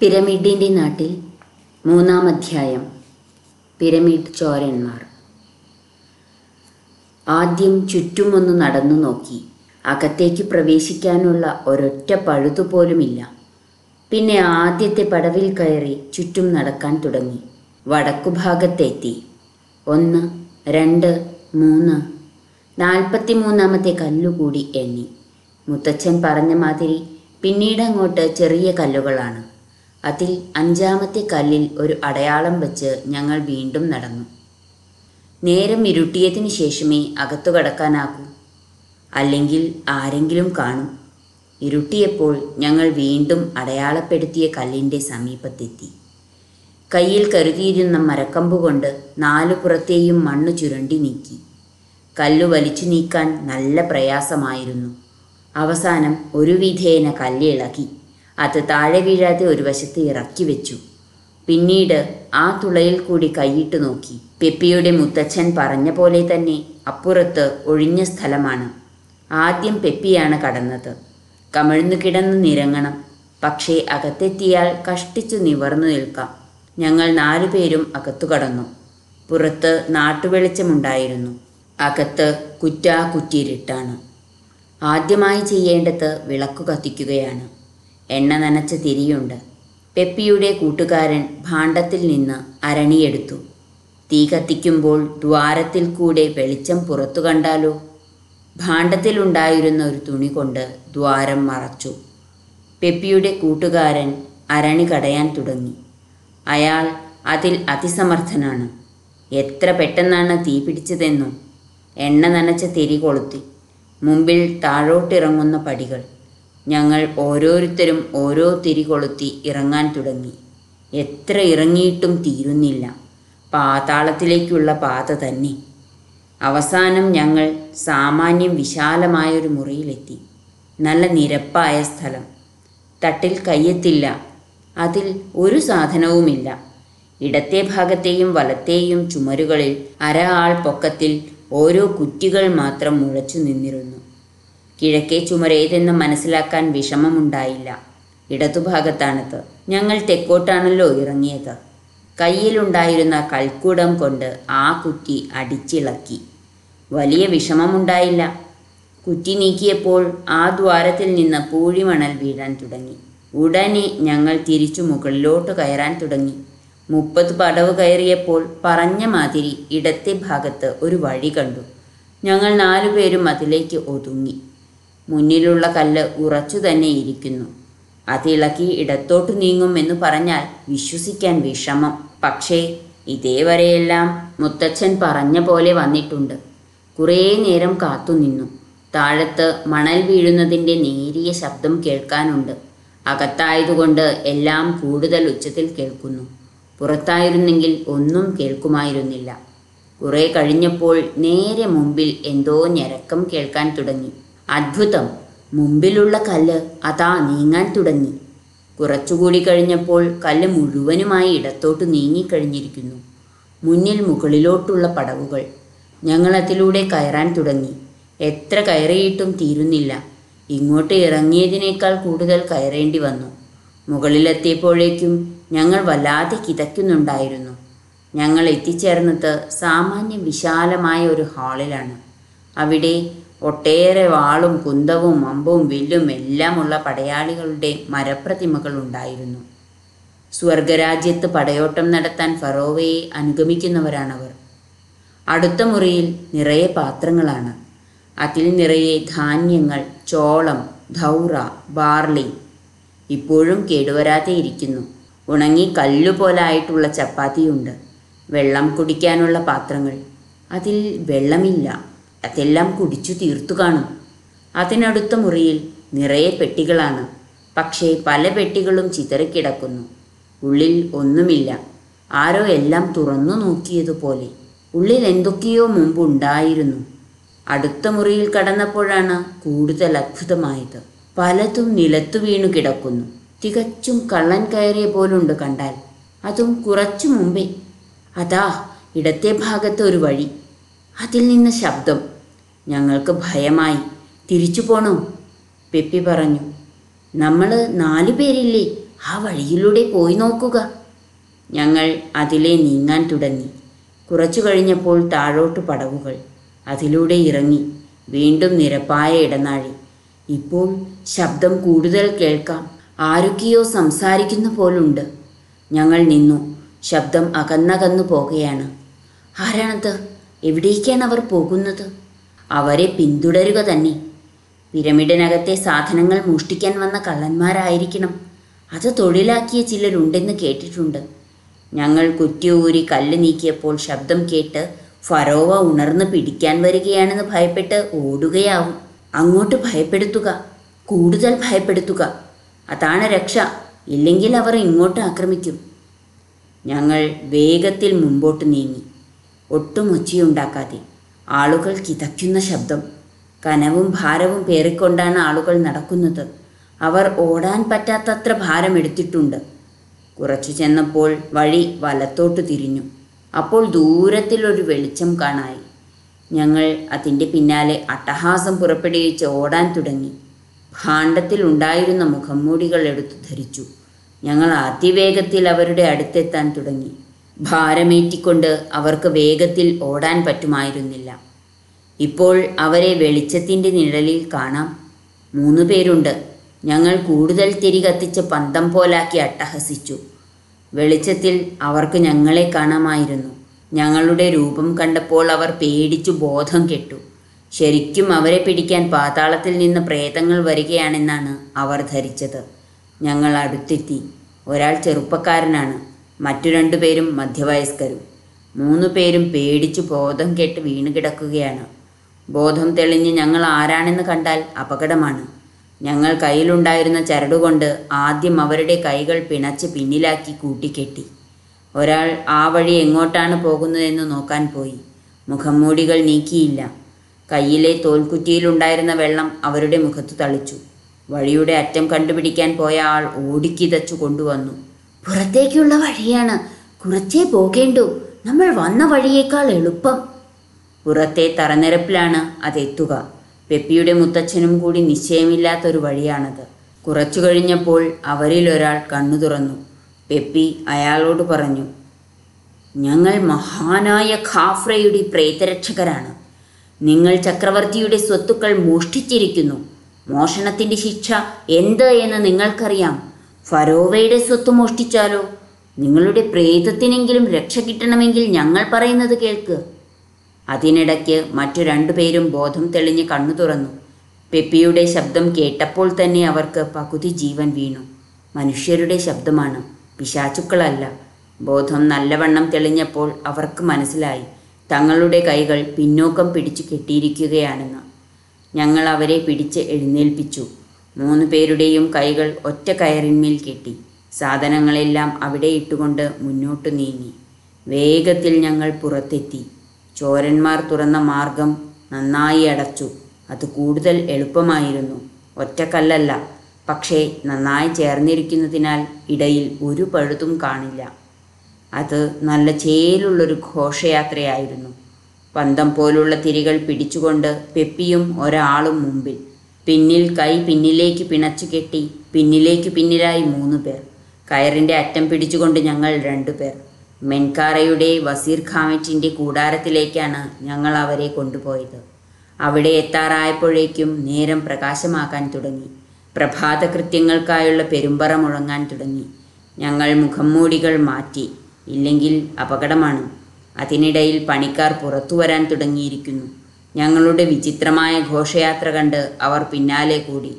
പിരമിഡിന്റെ നാട്ടിൽ മൂന്നാം അധ്യായം. പിരമിഡ് ചോരന്മാർ. ആദ്യം ചുറ്റുമൊന്ന് നടന്നു നോക്കി. അകത്തേക്ക് പ്രവേശിക്കാനുള്ള ഒരൊറ്റ പഴുതുപോലുമില്ല പിന്നെ ആദ്യത്തെ പടവിൽ കയറി ചുറ്റും നടക്കാൻ തുടങ്ങി. വടക്കുഭാഗത്തെത്തി. ഒന്ന് രണ്ട് മൂന്ന്. നാൽപ്പത്തി മൂന്നാമത്തെ കല്ലുകൂടി എണ്ണി. മുത്തച്ഛൻ പറഞ്ഞ മാതിരി പിന്നീടങ്ങോട്ട് ചെറിയ കല്ലുകളാണ്. അതിൽ അഞ്ചാമത്തെ കല്ലിൽ ഒരു അടയാളം വെച്ച് ഞങ്ങൾ വീണ്ടും നടന്നു. നേരം ഇരുട്ടിയതിനു ശേഷമേ അകത്തു കടക്കാനാകൂ. അല്ലെങ്കിൽ ആരെങ്കിലും കാണും. ഇരുട്ടിയപ്പോൾ ഞങ്ങൾ വീണ്ടും അടയാളപ്പെടുത്തിയ കല്ലിന്റെ സമീപത്തെത്തി. കയ്യിൽ കരുതിയിരുന്ന മരക്കമ്പ് കൊണ്ട് നാലു പുറത്തെയും മണ്ണ് ചുരണ്ടി നീക്കി. കല്ലു വലിച്ചു നീക്കാൻ നല്ല പ്രയാസമായിരുന്നു. അവസാനം ഒരു വിധേന കല്ലിളകി അത് താഴെ വീഴാതെ ഒരു വശത്ത് ഇറക്കി വെച്ചു. പിന്നീട് ആ തുളയിൽ കൂടി കൈയിട്ട് നോക്കി. പെപ്പിയുടെ മുത്തച്ഛൻ പറഞ്ഞ പോലെ തന്നെ അപ്പുറത്ത് ഒഴിഞ്ഞ സ്ഥലമാണ്. ആദ്യം പെപ്പിയാണ് കടന്നത്. കമിഴ്ന്നു കിടന്ന് നിരങ്ങണം. പക്ഷേ അകത്തെത്തിയാൽ കഷ്ടിച്ചു നിവർന്നു നിൽക്കാം. ഞങ്ങൾ നാലുപേരും അകത്തു കടന്നു. പുറത്ത് നാട്ടുവെളിച്ചമുണ്ടായിരുന്നു. അകത്ത് കുറ്റാ കുറ്റിയിരുട്ടാണ് ആദ്യമായി ചെയ്യേണ്ടത് വിളക്കു കത്തിക്കുകയാണ്. എണ്ണ നനച്ച തിരിയുണ്ട്. പെപ്പിയുടെ കൂട്ടുകാരൻ ഭാണ്ഡത്തിൽ നിന്ന് അരണിയെടുത്തു. തീ കത്തിക്കുമ്പോൾ ദ്വാരത്തിൽ കൂടെ വെളിച്ചം പുറത്തു കണ്ടാലോ? ഭാണ്ഡത്തിലുണ്ടായിരുന്ന ഒരു തുണി കൊണ്ട് ദ്വാരം മറച്ചു. പെപ്പിയുടെ കൂട്ടുകാരൻ അരണി കടയാൻ തുടങ്ങി. അയാൾ അതിൽ അതിസമർത്ഥനാണ്. എത്ര പെട്ടെന്നാണ് തീ പിടിച്ചതെന്നും. എണ്ണ നനച്ച തിരി കൊളുത്തി. മുമ്പിൽ താഴോട്ടിറങ്ങുന്ന പടികൾ. ഞങ്ങൾ ഓരോരുത്തരും ഓരോ തിരി കൊളുത്തി ഇറങ്ങാൻ തുടങ്ങി. എത്ര ഇറങ്ങിയിട്ടും തീരുന്നില്ല. പാതാളത്തിലേക്കുള്ള പാത തന്നെ. അവസാനം ഞങ്ങൾ സാമാന്യം വിശാലമായൊരു മുറിയിലെത്തി. നല്ല നിരപ്പായ സ്ഥലം. തട്ടിൽ കയ്യെത്തില്ല. അതിൽ ഒരു സാധനവുമില്ല. ഇടത്തെ ഭാഗത്തെയും വലത്തെയും ചുമരുകളിൽ അര ആൾ പൊക്കത്തിൽ ഓരോ കുറ്റികൾ മാത്രം മുഴച്ചു നിന്നിരുന്നു. കിഴക്കേ ചുമരേതെന്ന് മനസ്സിലാക്കാൻ വിഷമമുണ്ടായില്ല. ഇടതുഭാഗത്താണത്. ഞങ്ങൾ തെക്കോട്ടാണല്ലോ ഇറങ്ങിയത്. കയ്യിലുണ്ടായിരുന്ന കൽക്കൂടം കൊണ്ട് ആ കുറ്റി അടിച്ചിളക്കി. വലിയ വിഷമമുണ്ടായില്ല. കുറ്റി നീക്കിയപ്പോൾ ആ ദ്വാരത്തിൽ നിന്ന് പൂഴിമണൽ വീഴാൻ തുടങ്ങി. ഉടനെ ഞങ്ങൾ തിരിച്ചു മുകളിലോട്ട് കയറാൻ തുടങ്ങി. മുപ്പത് പടവ് കയറിയപ്പോൾ പറഞ്ഞ മാതിരി ഇടത്തെ ഭാഗത്ത് ഒരു വഴി കണ്ടു. ഞങ്ങൾ നാലുപേരും അതിലേക്ക് ഒതുങ്ങി. മുന്നിലുള്ള കല്ല് ഉറച്ചു തന്നെ ഇരിക്കുന്നു. അതിളക്കി ഇടത്തോട്ട് നീങ്ങും എന്ന് പറഞ്ഞാൽ വിശ്വസിക്കാൻ വിഷമം. പക്ഷേ ഇതേവരെയെല്ലാം മുത്തച്ഛൻ പറഞ്ഞ പോലെ വന്നിട്ടുണ്ട്. കുറേ നേരം കാത്തുനിന്നു താഴത്ത് മണൽ വീഴുന്നതിന്റെ നേരിയ ശബ്ദം കേൾക്കാനുണ്ട്. അകത്തായതുകൊണ്ട് എല്ലാം കൂടുതൽ ഉച്ചത്തിൽ കേൾക്കുന്നു. പുറത്തായിരുന്നെങ്കിൽ ഒന്നും കേൾക്കുമായിരുന്നില്ല. കുറേ കഴിഞ്ഞപ്പോൾ നേരെ മുമ്പിൽ എന്തോ ഞരക്കം കേൾക്കാൻ തുടങ്ങി. അത്ഭുതം. മുമ്പിലുള്ള കല്ല് അതാ നീങ്ങാൻ തുടങ്ങി. കുറച്ചുകൂടി കഴിഞ്ഞപ്പോൾ കല്ല് മുഴുവനുമായി ഇടത്തോട്ട് നീങ്ങിക്കഴിഞ്ഞിരിക്കുന്നു മുന്നിൽ മുകളിലോട്ടുള്ള പടവുകൾ. ഞങ്ങൾ അതിലൂടെ കയറാൻ തുടങ്ങി. എത്ര കയറിയിട്ടും തീരുന്നില്ല. ഇങ്ങോട്ട് ഇറങ്ങിയതിനേക്കാൾ കൂടുതൽ കയറേണ്ടി വന്നു. മുകളിലെത്തിയപ്പോഴേക്കും ഞങ്ങൾ വല്ലാതെ കിതയ്ക്കുന്നുണ്ടായിരുന്നു. ഞങ്ങൾ എത്തിച്ചേർന്നത് സാമാന്യം വിശാലമായ ഒരു ഹാളിലാണ്. അവിടെ ഒട്ടേറെ വാളും കുന്തവും അമ്പും വില്ലും എല്ലാമുള്ള പടയാളികളുടെ മരപ്രതിമകൾ ഉണ്ടായിരുന്നു. സ്വർഗരാജ്യത്ത് പടയോട്ടം നടത്താൻ ഫറോവയെ അനുഗമിക്കുന്നവരാണവർ. അടുത്ത മുറിയിൽ നിറയെ പാത്രങ്ങളാണ്. അതിൽ നിറയെ ധാന്യങ്ങൾ ചോളം ധൗറ ബാർലി ഇപ്പോഴും കേടുവരാതെ ഇരിക്കുന്നു. ഉണങ്ങി കല്ലുപോലായിട്ടുള്ള ചപ്പാത്തിയുണ്ട്. വെള്ളം കുടിക്കാനുള്ള പാത്രങ്ങൾ. അതിൽ വെള്ളമില്ല. അതെല്ലാം കുടിച്ചു തീർത്തു കാണും. അതിനടുത്ത മുറിയിൽ നിറയെ പെട്ടികളാണ്. പക്ഷേ പല പെട്ടികളും ചിതറിക്കിടക്കുന്നു ഉള്ളിൽ ഒന്നുമില്ല. ആരോ എല്ലാം തുറന്നു നോക്കിയതുപോലെ. ഉള്ളിൽ എന്തൊക്കെയോ മുമ്പുണ്ടായിരുന്നു അടുത്ത മുറിയിൽ കടന്നപ്പോഴാണ് കൂടുതൽ അത്ഭുതമായത്. പലതും നിലത്തു വീണു കിടക്കുന്നു. തികച്ചും കള്ളൻ കയറിയ പോലുണ്ട് കണ്ടാൽ. അതും കുറച്ചു മുമ്പേ. അതാ ഇടത്തെ ഭാഗത്ത് ഒരു വഴി. അതിൽ നിന്ന് ശബ്ദം. ഞങ്ങൾക്ക് ഭയമായി. തിരിച്ചു പോണോ? പെപ്പി പറഞ്ഞു. നമ്മൾ നാലു പേരില്ലേ? ആ വഴിയിലൂടെ പോയി നോക്കുക. ഞങ്ങൾ അതിലെ നീങ്ങാൻ തുടങ്ങി. കുറച്ചു കഴിഞ്ഞപ്പോൾ താഴോട്ട് പടവുകൾ. അതിലൂടെ ഇറങ്ങി. വീണ്ടും നിരപ്പായ ഇടനാഴി. ഇപ്പോൾ ശബ്ദം കൂടുതൽ കേൾക്കാം. ആരൊക്കെയോ സംസാരിക്കുന്ന പോലുണ്ട്. ഞങ്ങൾ നിന്നു. ശബ്ദം അകന്നകന്നു പോകുകയാണ്. ആരാണത്? എവിടേക്കാണ് അവർ പോകുന്നത്? അവരെ പിന്തുടരുക തന്നെ. പിരമിഡിനകത്തെ സാധനങ്ങൾ മോഷ്ടിക്കാൻ വന്ന കള്ളന്മാരായിരിക്കണം. അത് തൊഴിലാക്കിയ ചിലരുണ്ടെന്ന് കേട്ടിട്ടുണ്ട്. ഞങ്ങൾ കുറ്റിയൂരി കല്ല് നീക്കിയപ്പോൾ ശബ്ദം കേട്ട് ഫറോവ ഉണർന്ന് പിടിക്കാൻ വരികയാണെന്ന് ഭയപ്പെട്ട് ഓടുകയാവും. അങ്ങോട്ട് ഭയപ്പെടുത്തുക. കൂടുതൽ ഭയപ്പെടുത്തുക. അതാണ് രക്ഷ. ഇല്ലെങ്കിൽ അവർ ഇങ്ങോട്ട് ആക്രമിക്കും. ഞങ്ങൾ വേഗത്തിൽ മുമ്പോട്ട് നീങ്ങി. ഒട്ടും ഒച്ചയുണ്ടാക്കാതെ ആളുകൾ കിതയ്ക്കുന്ന ശബ്ദം കനവും ഭാരവും പേറിക്കൊണ്ടാണ് ആളുകൾ നടക്കുന്നത്. അവർ ഓടാൻ പറ്റാത്തത്ര ഭാരം എടുത്തിട്ടുണ്ട്. കുറച്ചു ചെന്നപ്പോൾ വഴി വലത്തോട്ട് തിരിഞ്ഞു. അപ്പോൾ ദൂരത്തിൽ ഒരു വെളിച്ചം കാണായി. ഞങ്ങൾ അതിന്റെ പിന്നാലെ അട്ടഹാസം പുറപ്പെടുവിച്ച് ഓടാൻ തുടങ്ങി. ഭാണ്ഡത്തിൽ ഉണ്ടായിരുന്ന മുഖംമൂടികൾ എടുത്തു ധരിച്ചു. ഞങ്ങൾ അതിവേഗത്തിൽ അവരുടെ അടുത്തെത്താൻ തുടങ്ങി. ഭാരമേറ്റിക്കൊണ്ട് അവർക്ക് വേഗത്തിൽ ഓടാൻ പറ്റുമായിരുന്നില്ല. ഇപ്പോൾ അവരെ വെളിച്ചത്തിന്റെ നിഴലിൽ കാണാം. മൂന്ന് പേരുണ്ട്. ഞങ്ങൾ കൂടുതൽ തിരി കത്തിച്ച് പന്തം പോലാക്കി അട്ടഹസിച്ചു. വെളിച്ചത്തിൽ അവർക്ക് ഞങ്ങളെ കാണാമായിരുന്നു. ഞങ്ങളുടെ രൂപം കണ്ടപ്പോൾ അവർ പേടിച്ചു ബോധം കെട്ടു. ശരിക്കും അവരെ പിടിക്കാൻ പാതാളത്തിൽ നിന്ന് പ്രേതങ്ങൾ വരികയാണെന്നാണ് അവർ ധരിച്ചത്. ഞങ്ങൾ അടുത്തെത്തി. ഒരാൾ ചെറുപ്പക്കാരനാണ്. മറ്റു രണ്ടുപേരും മധ്യവയസ്കരും. മൂന്നു പേരും പേടിച്ച് ബോധം കെട്ട് വീണ് കിടക്കുകയാണ്. ബോധം തെളിഞ്ഞ് ഞങ്ങൾ ആരാണെന്ന് കണ്ടാൽ അപകടമാണ്. ഞങ്ങൾ കയ്യിലുണ്ടായിരുന്ന ചരടുകൊണ്ട് ആദ്യം അവരുടെ കൈകൾ പിണച്ച് പിന്നിലാക്കി കൂട്ടിക്കെട്ടി. ഒരാൾ ആ വഴി എങ്ങോട്ടാണ് പോകുന്നതെന്ന് നോക്കാൻ പോയി. മുഖംമൂടികൾ നീക്കിയില്ല. കയ്യിലെ തോൽക്കുറ്റിയിലുണ്ടായിരുന്ന വെള്ളം അവരുടെ മുഖത്ത് തളിച്ചു. വഴിയുടെ അറ്റം കണ്ടുപിടിക്കാൻ പോയ ആൾ ഓടിക്കിതച്ചു കൊണ്ടുവന്നു. പുറത്തേക്കുള്ള വഴിയാണ്. കുറച്ചേ പോകേണ്ടു. നമ്മൾ വന്ന വഴിയേക്കാൾ എളുപ്പം. പുറത്തെ തറനിരപ്പിലാണ് അതെത്തുക പെപ്പിയുടെ മുത്തച്ഛനും കൂടി നിശ്ചയമില്ലാത്തൊരു വഴിയാണത്. കുറച്ചു കഴിഞ്ഞപ്പോൾ അവരിൽ ഒരാൾ കണ്ണു തുറന്നു. പെപ്പി അയാളോട് പറഞ്ഞു ഞങ്ങൾ മഹാനായ ഖാഫ്രയുടെ പ്രേതരക്ഷകരാണ്. നിങ്ങൾ ചക്രവർത്തിയുടെ സ്വത്തുക്കൾ മോഷ്ടിച്ചിരിക്കുന്നു. മോഷണത്തിന്റെ ശിക്ഷ എന്ത് എന്ന് നിങ്ങൾക്കറിയാം. ഫരോവയുടെ സ്വത്ത് മോഷ്ടിച്ചാലോ? നിങ്ങളുടെ പ്രേതത്തിനെങ്കിലും രക്ഷ കിട്ടണമെങ്കിൽ ഞങ്ങൾ പറയുന്നത് കേൾക്ക്. അതിനിടയ്ക്ക് മറ്റു രണ്ടുപേരും ബോധം തെളിഞ്ഞ് കണ്ണു തുറന്നു. പെപ്പിയുടെ ശബ്ദം കേട്ടപ്പോൾ തന്നെ അവർക്ക് പകുതി ജീവൻ വീണു. മനുഷ്യരുടെ ശബ്ദമാണ്. പിശാചുക്കളല്ല. ബോധം നല്ലവണ്ണം തെളിഞ്ഞപ്പോൾ അവർക്ക് മനസ്സിലായി. തങ്ങളുടെ കൈകൾ പിന്നോക്കം പിടിച്ചു കെട്ടിയിരിക്കുകയാണെന്ന്. ഞങ്ങൾ അവരെ പിടിച്ച് എഴുന്നേൽപ്പിച്ചു. മൂന്ന് പേരുടെയും കൈകൾ ഒറ്റ കയറിന്മേൽ കെട്ടി. സാധനങ്ങളെല്ലാം അവിടെ ഇട്ടുകൊണ്ട് മുന്നോട്ട് നീങ്ങി. വേഗത്തിൽ ഞങ്ങൾ പുറത്തെത്തി. ചോരന്മാർ തുറന്ന മാർഗം നന്നായി അടച്ചു. അത് കൂടുതൽ എളുപ്പമായിരുന്നു. ഒറ്റക്കല്ലല്ല. പക്ഷേ നന്നായി ചേർന്നിരിക്കുന്നതിനാൽ ഇടയിൽ ഒരു പഴുതും കാണില്ല. അത് നല്ല ചേലുള്ളൊരു ഘോഷയാത്രയായിരുന്നു. പന്തം പോലുള്ള തിരികൾ പിടിച്ചുകൊണ്ട് പെപ്പിയും ഒരാളും മുമ്പിൽ. പിന്നിൽ കൈ പിന്നിലേക്ക് പിണച്ചു കെട്ടി പിന്നിലേക്ക് പിന്നിലായി മൂന്ന് പേർ. കയറിന്റെ അറ്റം പിടിച്ചുകൊണ്ട് ഞങ്ങൾ രണ്ടു പേർ. മെൻകാറയുടെ വസീർ ഖാമറ്റിന്റെ കൂടാരത്തിലേക്കാണ് ഞങ്ങൾ അവരെ കൊണ്ടുപോയത്. അവിടെ എത്താറായപ്പോഴേക്കും നേരം പ്രകാശമാക്കാൻ തുടങ്ങി. പ്രഭാതകൃത്യങ്ങൾക്കായുള്ള പെരുമ്പറ മുഴങ്ങാൻ തുടങ്ങി. ഞങ്ങൾ മുഖംമൂടികൾ മാറ്റി. ഇല്ലെങ്കിൽ അപകടമാണ്. അതിനിടയിൽ പണിക്കാർ പുറത്തു വരാൻ തുടങ്ങിയിരിക്കുന്നു. ഞങ്ങളുടെ വിചിത്രമായ ഘോഷയാത്ര കണ്ട് അവർ പിന്നാലെ കൂടി.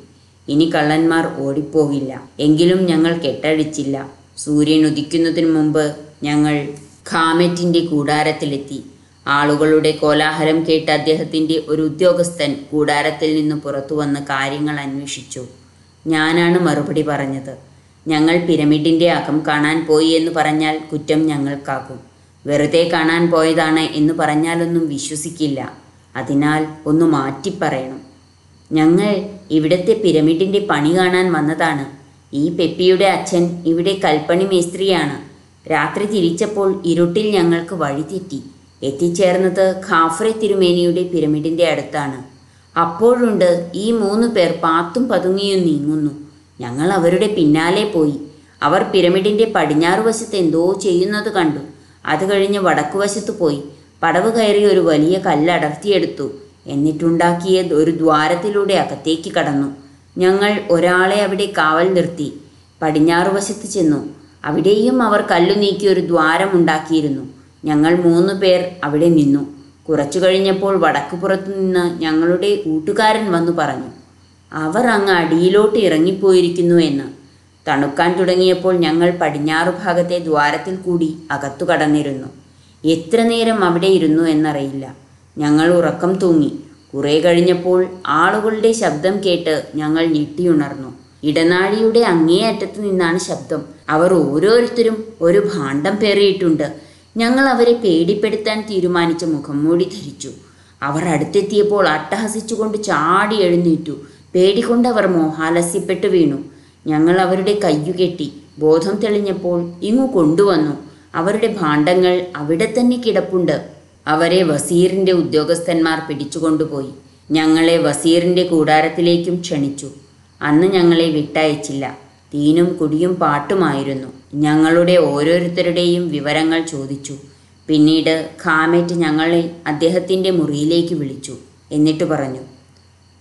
ഇനി കള്ളന്മാർ ഓടിപ്പോകില്ല. എങ്കിലും ഞങ്ങൾ കെട്ടഴിച്ചില്ല. സൂര്യൻ ഉദിക്കുന്നതിന് മുമ്പ് ഞങ്ങൾ ഖാമെറ്റിന്റെ കൂടാരത്തിലെത്തി. ആളുകളുടെ കോലാഹലം കേട്ട് അദ്ദേഹത്തിന്റെ ഒരു ഉദ്യോഗസ്ഥൻ കൂടാരത്തിൽ നിന്ന് പുറത്തു വന്ന് കാര്യങ്ങൾ അന്വേഷിച്ചു. ഞാനാണ് മറുപടി പറഞ്ഞത്. ഞങ്ങൾ പിരമിഡിന്റെ അകം കാണാൻ പോയി എന്ന് പറഞ്ഞാൽ കുറ്റം ഞങ്ങൾക്കാകും. വെറുതെ കാണാൻ പോയതാണ് എന്ന് പറഞ്ഞാലൊന്നും വിശ്വസിക്കില്ല. അതിനാൽ ഒന്ന് മാറ്റി മാറ്റിപ്പറയണം. ഞങ്ങൾ ഇവിടത്തെ പിരമിഡിന്റെ പണി കാണാൻ വന്നതാണ്. ഈ പെപ്പിയുടെ അച്ഛൻ ഇവിടെ കൽപ്പണി മേസ്ത്രിയാണ്. രാത്രി തിരിച്ചപ്പോൾ ഇരുട്ടിൽ ഞങ്ങൾക്ക് വഴി തെറ്റി. എത്തിച്ചേർന്നത് ഖാഫ്രെ തിരുമേനിയുടെ പിരമിഡിന്റെ അടുത്താണ്. അപ്പോഴുണ്ട് ഈ മൂന്ന് പേർ പാത്തും പതുങ്ങിയും നീങ്ങുന്നു. ഞങ്ങൾ അവരുടെ പിന്നാലെ പോയി. അവർ പിരമിഡിന്റെ പടിഞ്ഞാറ് വശത്ത് എന്തോ ചെയ്യുന്നത് കണ്ടു. അത് കഴിഞ്ഞ് വടക്കുവശത്ത് പോയി. പടവ് കയറി ഒരു വലിയ കല്ലടർത്തിയെടുത്തു. എന്നിട്ടുണ്ടാക്കിയ ഒരു ദ്വാരത്തിലൂടെ അകത്തേക്ക് കടന്നു. ഞങ്ങൾ ഒരാളെ അവിടെ കാവൽ നിർത്തി. പടിഞ്ഞാറ് വശത്ത് ചെന്നു. അവിടെയും അവർ കല്ലു നീക്കി ഒരു ദ്വാരമുണ്ടാക്കിയിരുന്നു ഞങ്ങൾ മൂന്നു പേർ അവിടെ നിന്നു. കുറച്ചു കഴിഞ്ഞപ്പോൾ വടക്കുപുറത്തു നിന്ന് ഞങ്ങളുടെ കൂട്ടുകാരൻ വന്നു പറഞ്ഞു അവർ അങ്ങ് അടിയിലോട്ട് ഇറങ്ങിപ്പോയിരിക്കുന്നു എന്ന്. തണുക്കാൻ തുടങ്ങിയപ്പോൾ ഞങ്ങൾ പടിഞ്ഞാറു ഭാഗത്തെ ദ്വാരത്തിൽ കൂടി അകത്തു കടന്നിരുന്നു. എത്ര നേരം അവിടെ ഇരുന്നു എന്നറിയില്ല. ഞങ്ങൾ ഉറക്കം തൂങ്ങി. കുറേ കഴിഞ്ഞപ്പോൾ ആളുകളുടെ ശബ്ദം കേട്ട് ഞങ്ങൾ ഞെട്ടിയുണർന്നു. ഇടനാഴിയുടെ അങ്ങേയറ്റത്ത് നിന്നാണ് ശബ്ദം. അവർ ഓരോരുത്തരും ഒരു ഭാണ്ഡം പേറിയിട്ടുണ്ട്. ഞങ്ങൾ അവരെ പേടിപ്പെടുത്താൻ തീരുമാനിച്ച മുഖംമൂടി ധരിച്ചു. അവർ അടുത്തെത്തിയപ്പോൾ അട്ടഹസിച്ചുകൊണ്ട് ചാടി എഴുന്നേറ്റു. പേടികൊണ്ട് അവർ മോഹാലസ്യപ്പെട്ടു വീണു. ഞങ്ങൾ അവരുടെ കയ്യുകെട്ടി. ബോധം തെളിഞ്ഞപ്പോൾ ഇങ്ങു കൊണ്ടുവന്നു. അവരുടെ ഭാണ്ഡങ്ങൾ അവിടെ തന്നെ കിടപ്പുണ്ട്. അവരെ വസീറിന്റെ ഉദ്യോഗസ്ഥന്മാർ പിടിച്ചുകൊണ്ടുപോയി. ഞങ്ങളെ വസീറിന്റെ കൂടാരത്തിലേക്കും ക്ഷണിച്ചു. അന്ന് ഞങ്ങളെ വിട്ടയച്ചില്ല. തീനും കുടിയും പാട്ടുമായിരുന്നു. ഞങ്ങളുടെ ഓരോരുത്തരുടെയും വിവരങ്ങൾ ചോദിച്ചു. പിന്നീട് ഖാമേറ്റ് ഞങ്ങളെ അദ്ദേഹത്തിന്റെ മുറിയിലേക്ക് വിളിച്ചു. എന്നിട്ട് പറഞ്ഞു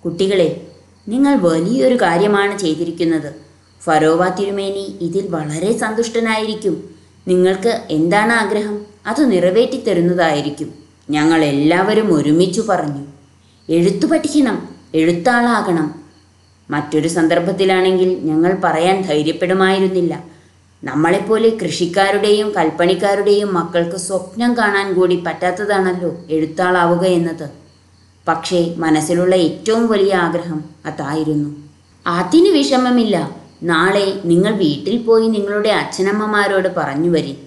കുട്ടികളെ നിങ്ങൾ വലിയൊരു കാര്യമാണ് ചെയ്തിരിക്കുന്നത്. ഫരോവ തിരുമേനി ഇതിൽ വളരെ സന്തുഷ്ടനായിരിക്കും. നിങ്ങൾക്ക് എന്താണ് ആഗ്രഹം? അത് നിറവേറ്റി തരുന്നതായിരിക്കും ഞങ്ങൾ എല്ലാവരും ഒരുമിച്ചു പറഞ്ഞു. എഴുത്തു പഠിക്കണം എഴുത്താളാകണം. മറ്റൊരു സന്ദർഭത്തിലാണെങ്കിൽ ഞങ്ങൾ പറയാൻ ധൈര്യപ്പെടുമായിരുന്നില്ല. നമ്മളെപ്പോലെ കൃഷിക്കാരുടെയും കൽപ്പണിക്കാരുടെയും മക്കൾക്ക് സ്വപ്നം കാണാൻ കൂടി പറ്റാത്തതാണല്ലോ എഴുത്താളാവുക എന്നത്. പക്ഷേ മനസ്സിലുള്ള ഏറ്റവും വലിയ ആഗ്രഹം അതായിരുന്നു. അതിന് വിഷമമില്ല. നാളെ നിങ്ങൾ വീട്ടിൽ പോയി നിങ്ങളുടെ അച്ഛനമ്മമാരോട് പറഞ്ഞു വരി.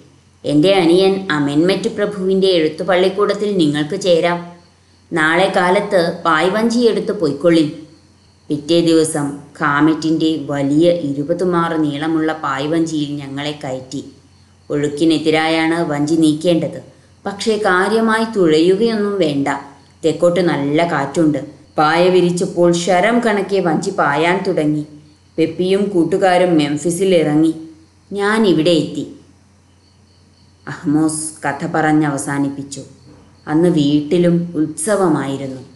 എന്റെ അനിയൻ അമെൻമെറ്റ് പ്രഭുവിന്റെ എഴുത്തു പള്ളിക്കൂടത്തിൽ നിങ്ങൾക്ക് ചേരാം. നാളെ കാലത്ത് പായ്വഞ്ചി എടുത്ത് പൊയ്ക്കൊള്ളിൻ. പിറ്റേ ദിവസം കാമറ്റിന്റെ വലിയ ഇരുപത് മാറ് നീളമുള്ള പായ്വഞ്ചിയിൽ ഞങ്ങളെ കയറ്റി. ഒഴുക്കിനെതിരായാണ് വഞ്ചി നീക്കേണ്ടത്. പക്ഷേ കാര്യമായി തുഴയുകയൊന്നും വേണ്ട. തെക്കോട്ട് നല്ല കാറ്റുണ്ട്. പായ വിരിച്ചപ്പോൾ ശരം കണക്കെ വഞ്ചി പായാൻ തുടങ്ങി. പെപ്പിയും കൂട്ടുകാരും മെംഫിസിൽ ഇറങ്ങി ഞാൻ ഇവിടെ എത്തി. അഹ്മോസ് കഥ പറഞ്ഞ് അവസാനിപ്പിച്ചു. അന്ന് വീട്ടിലും ഉത്സവമായിരുന്നു.